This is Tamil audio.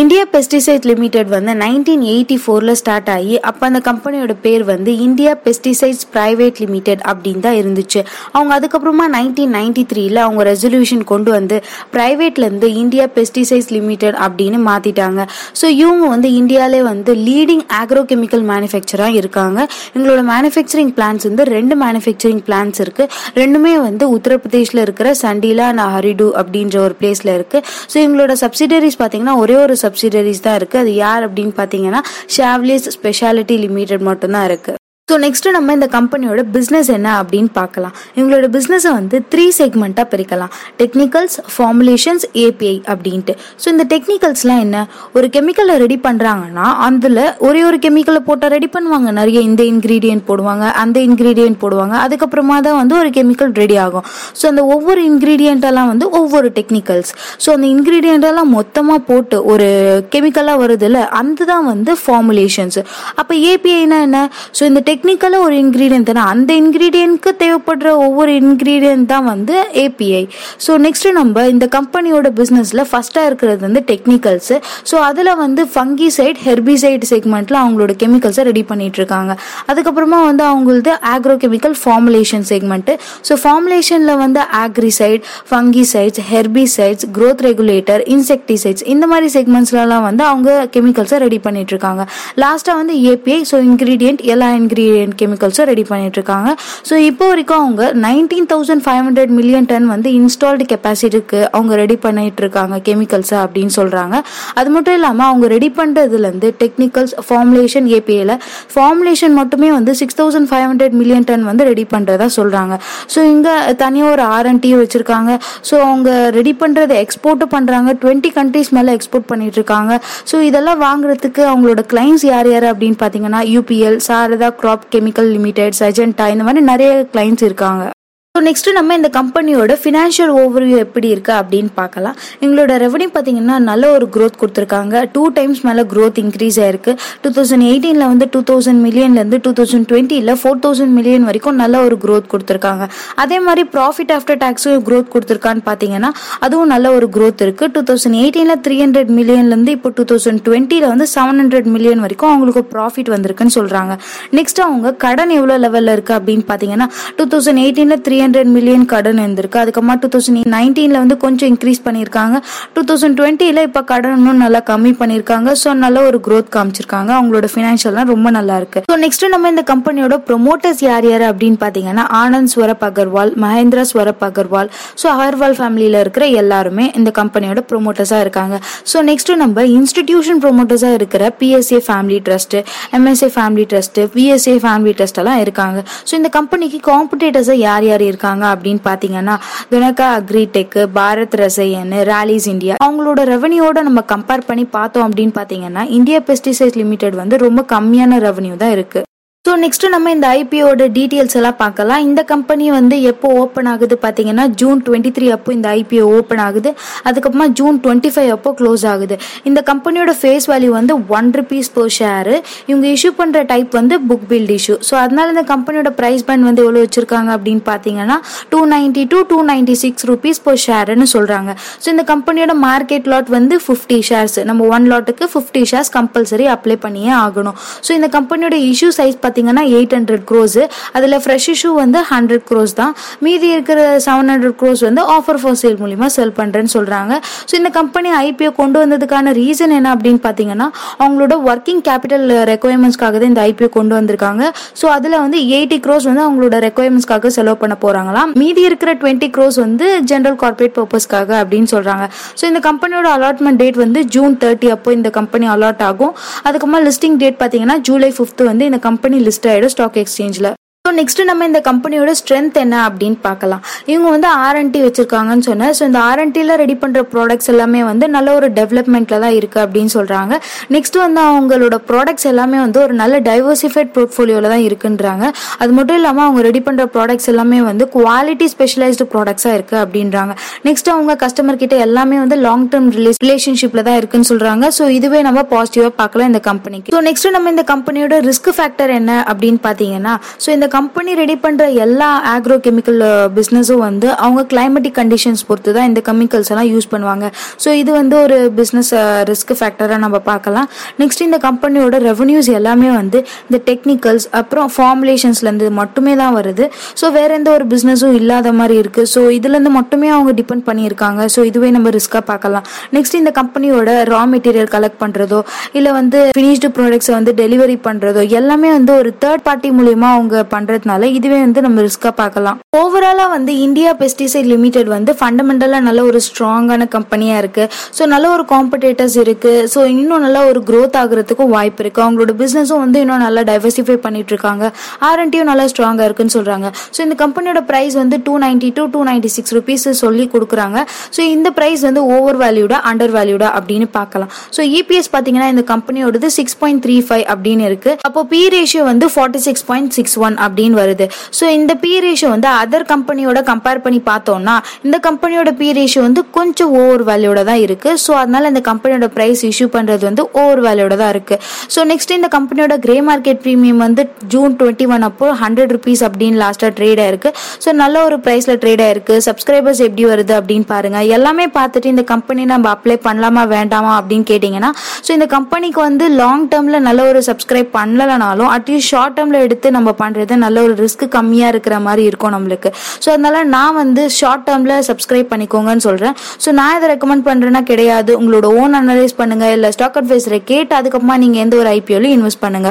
இந்தியா பெஸ்டிசைட் லிமிடெட் வந்து நைன்டீன் எயிட்டி ஃபோரில் ஸ்டார்ட் ஆகி அப்போ அந்த கம்பெனியோட பேர் வந்து இந்தியா பெஸ்டிசைட்ஸ் ப்ரைவேட் லிமிடெட் அப்படின்னு தான் இருந்துச்சு. அவங்க அதுக்கப்புறமா நைன்டீன் நைன்டி த்ரீல அவங்க ரெசல்யூஷன் கொண்டு வந்து ப்ரைவேட்லேருந்து இந்தியா பெஸ்டிசைட்ஸ் லிமிடெட் அப்படின்னு மாற்றிட்டாங்க ஸோ இவங்க வந்து இந்தியாவிலே வந்து லீடிங் ஆக்ரோ கெமிக்கல் மேனுஃபேக்சராக இருக்காங்க. எங்களோட மேனுஃபேக்சரிங் பிளான்ஸ் வந்து ரெண்டு மேனுஃபேக்சரிங் பிளான்ஸ் இருக்குது ரெண்டுமே வந்து உத்தரப்பிரதேஷில் இருக்கிற சண்டிலா அண்ட் ஹரிடு அப்படின்ற ஒரு பிளேஸில் இருக்குது ஸோ எங்களோட சப்சிடரிஸ் பார்த்தீங்கன்னா ஒரே ஒரு சப்சிடரிஸ் தான் இருக்குது அது யார் அப்படின்னு பார்த்தீங்கன்னா ஷாவ்லிஸ் ஸ்பெஷாலிட்டி லிமிடெட் மட்டும்தான் இருக்குது ஸோ நெக்ஸ்ட்டு நம்ம இந்த கம்பெனியோட பிஸ்னஸ் என்ன அப்படின்னு பார்க்கலாம். இவங்களோட பிஸ்னஸை வந்து த்ரீ செக்மெண்ட்டாக பிரிக்கலாம். டெக்னிக்கல்ஸ் ஃபார்முலேஷன்ஸ் ஏபிஐ அப்படின்ட்டு. ஸோ இந்த டெக்னிக்கல்ஸ்லாம் என்ன? ஒரு கெமிக்கலை ரெடி பண்ணுறாங்கன்னா அதில் ஒரே ஒரு கெமிக்கலை போட்டால் ரெடி பண்ணுவாங்க. நிறைய இந்த இன்க்ரீடியன்ட் போடுவாங்க அந்த இன்க்ரீடியன்ட் போடுவாங்க. அதுக்கப்புறமா தான் வந்து ஒரு கெமிக்கல் ரெடி ஆகும். ஸோ அந்த ஒவ்வொரு இன்க்ரீடியண்ட்டெல்லாம் வந்து ஒவ்வொரு டெக்னிக்கல்ஸ் ஸோ அந்த இன்க்ரீடியண்ட்டெல்லாம் மொத்தமாக போட்டு ஒரு கெமிக்கலாக வருதுல்ல அந்த தான் வந்து ஃபார்முலேஷன்ஸ் அப்போ ஏபிஐனா என்ன? ஸோ இந்த டெக் டெக்னிக்கலாக ஒரு இன்க்ரீடியன்ட் தானே அந்த இன்க்ரீடியன்ட்க்கு தேவைப்படுற ஒவ்வொரு இன்க்ரீடியன்ட் தான் வந்து ஏபிஐ ஸோ நெக்ஸ்ட் நம்ம இந்த கம்பெனியோட பிஸ்னஸில் ஃபஸ்ட்டாக இருக்கிறது வந்து டெக்னிக்கல்ஸு ஸோ அதில் வந்து ஃபங்கி சைட் ஹெர்பிசைட் செக்மெண்ட்டில் அவங்களோட கெமிக்கல்ஸை ரெடி பண்ணிட்டு இருக்காங்க. அதுக்கப்புறமா வந்து அவங்களது agro chemical formulation segment so ஃபார்முலேஷனில் வந்து acaricide fungicides herbicides growth regulator insecticides இந்த மாதிரி செக்மெண்ட்ஸ்லலாம் வந்து அவங்க கெமிக்கல்ஸை ரெடி பண்ணிட்டு இருக்காங்க. லாஸ்ட்டாக வந்து ஏபிஐ ஸோ இன்க்ரீடியன்ட் எல்லா இன்க்ரீடியன்ட் கெமிக்கல்ஸும் ரெடி பண்ணிட்டு இருக்காங்க ஸோ இப்போ வரைக்கும் அவங்க nineteen thousand five hundred million ton வந்து இன்ஸ்டால்டு கெப்பாசிட்டிக்கு அவங்க ரெடி பண்ணிட்டு இருக்காங்க கெமிக்கல்ஸை அப்படின்னு சொல்றாங்க. அது மட்டும் இல்லாமல் அவங்க ரெடி பண்ணுறதுலேருந்து டெக்னிக்கல்ஸ் ஃபார்முலேஷன் ஏபிஏல ஃபார்முலேஷன் மட்டுமே வந்து six thousand five hundred million ton வந்து ரெடி பண்ணுறதா சொல்றாங்க. ஸோ இங்கே தனியாக ஒரு ஆர்என்டி வச்சிருக்காங்க. ஸோ அவங்க ரெடி பண்ணுறதை எக்ஸ்போர்ட்டும் பண்ணுறாங்க டுவெண்ட்டி கண்ட்ரீஸ் மேலே எக்ஸ்போர்ட் பண்ணிட்டு இருக்காங்க ஸோ இதெல்லாம் வாங்குறதுக்கு அவங்களோட கிளைண்ட்ஸ் யார் யார் அப்படின்னு பார்த்தீங்கன்னா UPL Sharda crop chemical limited Syngenta இந்த மாதிரி நிறைய கிளைண்ட்ஸ் இருக்காங்க. ஸோ நெக்ஸ்ட் நம்ம இந்த கம்பெனியோட ஃபினான்ஷியல் ஓவர்வியூ எப்படி இருக்கு அப்படின்னு பார்க்கலாம். எங்களோட ரெவன்யூ பார்த்தீங்கன்னா நல்ல ஒரு க்ரோத் கொடுத்துருக்காங்க. டூ டைம்ஸ் மேலே க்ரோத் இன்க்ரீஸ் ஆயிருக்கு. டூ தௌசண்ட் எயிட்டீனில் வந்து டூ தௌசண்ட் மில்லியன்லேருந்து டூ தௌசண்ட் டுவெண்ட்டியில் ஃபோர் தௌசண்ட் மில்லியன் வரைக்கும் நல்ல ஒரு க்ரோத் கொடுத்துருக்காங்க. அதே மாதிரி ப்ராஃபிட் ஆஃப்டர் டேக்ஸும் க்ரோத் கொடுத்துருக்கான்னு பார்த்தீங்கன்னா அதுவும் நல்ல ஒரு க்ரோத் இருக்கு. டூ தௌசண்ட் எயிட்டீனில் த்ரீ ஹண்ட்ரட் மில்லியன்லேருந்து இப்போ டூ தௌசண்ட் டுவெண்ட்டியில் வந்து செவன் ஹண்ட்ரட் மில்லியன் வரைக்கும் அவங்களுக்கு ப்ராஃபிட் வந்திருக்குன்னு சொல்கிறாங்க நெக்ஸ்ட் அவங்க கடன் எவ்வளோ லெவலில் இருக்கு அப்படின்னு பார்த்தீங்கன்னா டூ தௌசண்ட் எயிட்டீனில் த்ரீ ஹண்ட்ரட் மில்லியன் கடன் இருந்திருக்கு. அதுக்கப்புறமா டூ தௌசண்ட் நைன்டீனில் வந்து கொஞ்சம் இன்க்ரீஸ் பண்ணியிருக்காங்க. டூ தௌசண்ட் டுவெண்ட்டியில் இப்போ கடன் இன்னும் நல்லா கம்மி பண்ணியிருக்காங்க. ஸோ நல்ல ஒரு க்ரோத் காமிச்சிருக்காங்க. அவங்களோட ஃபினான்ஷியல்லாம் ரொம்ப நல்லா இருக்கு. ஸோ நெக்ஸ்ட் நம்ம இந்த கம்பெனியோட ப்ரொமோட்டர்ஸ் யார் யார் அப்படின்னு பார்த்தீங்கன்னா ஆனந்த் ஸ்வரப் அகர்வால் மகேந்திரா ஸ்வரப் அகர்வால். ஸோ அகர்வால் ஃபேமிலியில் இருக்கிற எல்லாருமே இந்த கம்பெனியோட ப்ரொமோட்டர்ஸாக இருக்காங்க. ஸோ நெக்ஸ்ட் நம்ம இன்ஸ்டிடியூஷன் ப்ரொமோட்டர்ஸாக இருக்கிற PSA family trust MSA family trust PSA family trust எல்லாம் இருக்காங்க. ஸோ இந்த கம்பெனிக்கு காம்படிட்டர்ஸாக யார் யார் இருக்காங்க அப்படின்னு பார்த்தீங்கன்னா Dhanuka Agritech Bharat Rasayan Rallis India. அவங்களோட ரெவன்யூவோட நம்ம கம்பேர் பண்ணி பார்த்தோம் அப்படின்னு பார்த்தீங்கன்னா இந்தியா பெஸ்டிசைட் லிமிடெட் வந்து ரொம்ப கம்மியான ரெவன்யூ தான் இருக்கு. ஸோ நெக்ஸ்ட் நம்ம இந்த ஐபிஓட டீட்டெயில்ஸ் எல்லாம் பார்க்கலாம். இந்த கம்பெனி வந்து எப்போ ஓப்பன் ஆகுது பார்த்தீங்கன்னா ஜூன் டுவெண்ட்டி த்ரீ அப்போ இந்த ஐபிஓ ஓப்பன் ஆகுது. அதுக்கப்புறமா ஜூன் டுவெண்ட்டி ஃபைவ் அப்போ க்ளோஸ் ஆகுது. இந்த கம்பெனியோட ஃபேஸ் வேல்யூ வந்து ஒன் ருபீஸ் பர் ஷேரு இவங்க இஷ்யூ பண்ணுற டைப் வந்து புக் பில்ட் இஷ்யூ ஸோ அதனால இந்த கம்பெனியோட ப்ரைஸ் பேண்ட் வந்து எவ்வளோ வச்சிருக்காங்க அப்படின்னு பார்த்தீங்கன்னா two ninety two two ninety six rupees per ஷேர்னு சொல்கிறாங்க ஸோ இந்த கம்பெனியோட மார்க்கெட் லாட் வந்து ஃபிஃப்டி ஷேர்ஸ் நம்ம ஒன் லாட்டுக்கு ஃபிஃப்டி ஷேர்ஸ் கம்பல்சரி அப்ளை பண்ணியே ஆகணும். ஸோ இந்த கம்பெனியோட இஷ்யூ சைஸ் பார்த்தீங்கன்னா எயிட் ஹண்ட்ரட் க்ரோஸ் அதில் ஃப்ரெஷ் இஷ்யூ வந்து ஹண்ட்ரட் க்ரோஸ் தான். மீதி இருக்கிற செவன் ஹண்ட்ரட் க்ரோஸ் வந்து ஆஃபர் ஃபார் சேல் மூலிமா செல் பண்ணுறேன்னு சொல்கிறாங்க ஸோ இந்த கம்பெனி ஐபிஓ கொண்டு வந்ததுக்கான ரீசன் என்ன அப்படின்னு பார்த்தீங்கன்னா அவங்களோட ஒர்க்கிங் கேபிட்டல் ரெக்குவயர்மெண்ட்ஸ்க்காக தான் இந்த ஐபிஓ கொண்டு வந்திருக்காங்க. ஸோ அதில் வந்து எயிட்டி க்ரோஸ் வந்து அவங்களோட ரெக்குவயர்மெண்ட்ஸ்க்காக செலவு பண்ண போகிறாங்களாம் மீதி இருக்கிற டுவெண்ட்டி க்ரோஸ் வந்து ஜென்ரல் கார்பரேட் பர்பஸ்க்காக அப்படின்னு சொல்கிறாங்க ஸோ இந்த கம்பெனியோட அலாட்மெண்ட் டேட் வந்து ஜூன் தேர்ட்டி அப்போ இந்த கம்பெனி அலாட் ஆகும். அதுக்கப்புறமா லிஸ்டிங் டேட் பார்த்தீங்கன்னா ஜூலை ஃபிஃப்த் வந்து இந்த கம்பெனி லிஸ்ட் ஆகிடும் ஸ்டாக் எக்ஸ்சேஞ்சில் ஸோ நெக்ஸ்ட் நம்ம இந்த கம்பெனியோட ஸ்ட்ரென்த் என்ன அப்படின்னு பார்க்கலாம். இவங்க வந்து ஆர்என்டி வச்சிருக்காங்கன்னு சொன்னேன். ஸோ இந்த ஆர்என்டியில் ரெடி பண்ணுற ப்ராடக்ட்ஸ் எல்லாமே வந்து நல்ல ஒரு டெவலப்மெண்ட்டில் தான் இருக்குது அப்படின்னு சொல்கிறாங்க நெக்ஸ்ட் வந்து அவங்களோட ப்ராடக்ட்ஸ் எல்லாமே வந்து ஒரு நல்ல டைவர்சிஃபைட் போர்ட்ஃபோலியோவில் தான் இருக்குன்றாங்க. அது மட்டும் இல்லாமல் அவங்க ரெடி பண்ணுற ப்ராடக்ட்ஸ் எல்லாமே வந்து குவாலிட்டி ஸ்பெஷலைஸ்டு ப்ராடக்ட்ஸாக இருக்குது அப்படின்றாங்க. நெக்ஸ்ட் அவங்க கஸ்டமர் கிட்ட எல்லாமே வந்து லாங் டேர்ம் ரிலேஷன்ஷிப்பில் தான் இருக்குன்னு சொல்கிறாங்க ஸோ இதுவே நம்ம பாசிட்டிவாக பார்க்கலாம் இந்த கம்பெனிக்கு ஸோ நெக்ஸ்ட் நம்ம இந்த கம்பெனியோட ரிஸ்க் ஃபேக்டர் என்ன அப்படின்னு பார்த்தீங்கன்னா ஸோ இந்த கம்பெனி ரெடி பண்ணுற எல்லா ஆக்ரோ கெமிக்கல் பிஸ்னஸும் வந்து அவங்க கிளைமேட்டிக் கண்டிஷன்ஸ் பொறுத்து தான் இந்த கெமிக்கல்ஸ் எல்லாம் யூஸ் பண்ணுவாங்க. ஸோ இது வந்து ஒரு பிஸ்னஸ் ரிஸ்க் ஃபேக்டராக நம்ம பார்க்கலாம். நெக்ஸ்ட் இந்த கம்பெனியோட ரெவன்யூஸ் எல்லாமே வந்து இந்த டெக்னிக்கல்ஸ் அப்புறம் ஃபார்முலேஷன்ஸ்லேருந்து மட்டுமே தான் வருது. ஸோ வேற எந்த ஒரு பிஸ்னஸும் இல்லாத மாதிரி இருக்கு. ஸோ இதுலேருந்து மட்டுமே அவங்க டிபெண்ட் பண்ணியிருக்காங்க. ஸோ இதுவே நம்ம ரிஸ்க்காக பார்க்கலாம். நெக்ஸ்ட் இந்த கம்பெனியோட ரா மெட்டீரியல் கலெக்ட் பண்ணுறதோ இல்லை வந்து ஃபினிஷ்டு ப்ராடக்ட்ஸை வந்து டெலிவரி பண்ணுறதோ எல்லாமே வந்து ஒரு தேர்ட் பார்ட்டி மூலியமாக அவங்க பண்றதுனால இதுவே வந்து நம்ம ரிஸ்க்காக பார்க்கலாம். ஓவராலாக வந்து இந்தியா பெஸ்டிசைட் லிமிடெட் வந்து ஃபண்டமெண்டலாக நல்ல ஒரு ஸ்ட்ராங்கான கம்பெனியாக இருக்கு. ஸோ நல்ல ஒரு காம்படேட்டர்ஸ் இருக்கு. ஸோ இன்னும் நல்ல ஒரு க்ரோத் ஆகுறதுக்கும் வாய்ப்பு இருக்கு. அவங்களோட பிஸ்னஸும் வந்து இன்னும் நல்லா டைவர்சிஃபை பண்ணிட்டு இருக்காங்க ஆர்என்டியும் நல்லா ஸ்ட்ராங்காக இருக்குன்னு சொல்றாங்க. ஸோ இந்த கம்பெனியோட ப்ரைஸ் வந்து two ninety two two ninety six rupees சொல்லி கொடுக்குறாங்க. ஸோ இந்த ப்ரைஸ் வந்து ஓவர் வேல்யூடா அண்டர் வேல்யூடா அப்படின்னு பார்க்கலாம் ஸோ இபிஎஸ் பார்த்தீங்கன்னா இந்த கம்பெனியோடது சிக்ஸ் பாயிண்ட் த்ரீ ஃபைவ் அப்படின்னு இருக்கு. அப்போ பி ரேஷியோ வந்து forty six point six one அப்படின்னு வருது. ஸோ இந்த பி ரேஷியோ வந்து அதர் கம்பெனியோட கம்பேர் பண்ணி பார்த்தோம்னா இந்த கம்பெனியோட பி ரேஷியோ வந்து கொஞ்சம் ஓவர் வேல்யூட தான் இருக்கு. ஸோ அதனால இந்த கம்பெனியோட பிரைஸ் இஷ்யூ பண்றது வந்து ஓவர் வேல்யூட தான் இருக்கு. ஸோ நெக்ஸ்ட் இந்த கம்பெனியோட கிரே மார்க்கெட் ப்ரீமியம் வந்து ஜூன் டுவெண்ட்டி ஒன் அப்போ ஹண்ட்ரட் ருபீஸ் அப்படின்னு லாஸ்ட்டாக ட்ரேட் ஆயிருக்கு. ஸோ நல்ல ஒரு ப்ரைஸில் ட்ரேட் ஆயிருக்கு. சப்ஸ்கிரைபர்ஸ் எப்படி வருது அப்படின்னு பாருங்க. எல்லாமே பார்த்துட்டு இந்த கம்பெனி நம்ம அப்ளை பண்ணலாமா வேண்டாமா அப்படின்னு கேட்டிங்கன்னா ஸோ இந்த கம்பெனிக்கு வந்து லாங் டேர்ம்ல நல்ல ஒரு சப்ஸ்கிரைப் பண்ணலனாலும் அட்லீஸ்ட் ஷார்ட் டேர்ம்ல எடுத்து நம்ம பண்றது நல்ல ஒரு ரிஸ்க் கம்மியா இருக்கிற மாதிரி இருக்கும் நம்மளுக்கு. ஸோ அதனால நான் வந்து ஷார்ட் டேர்ம்ல சப்ஸ்கிரைப் பண்ணிக்கோங்கன்னு சொல்றேன். ஸோ நான் இதை ரெக்கமெண்ட் பண்றேன்னா கிடையாது. உங்களோட ஓன் அனலைஸ் பண்ணுங்க. இல்ல ஸ்டாக் அட்வைசரை கேட்டு அதுக்கப்புறமா நீங்க எந்த ஒரு ஐபிஓலையும் இன்வெஸ்ட் பண்ணுங்க.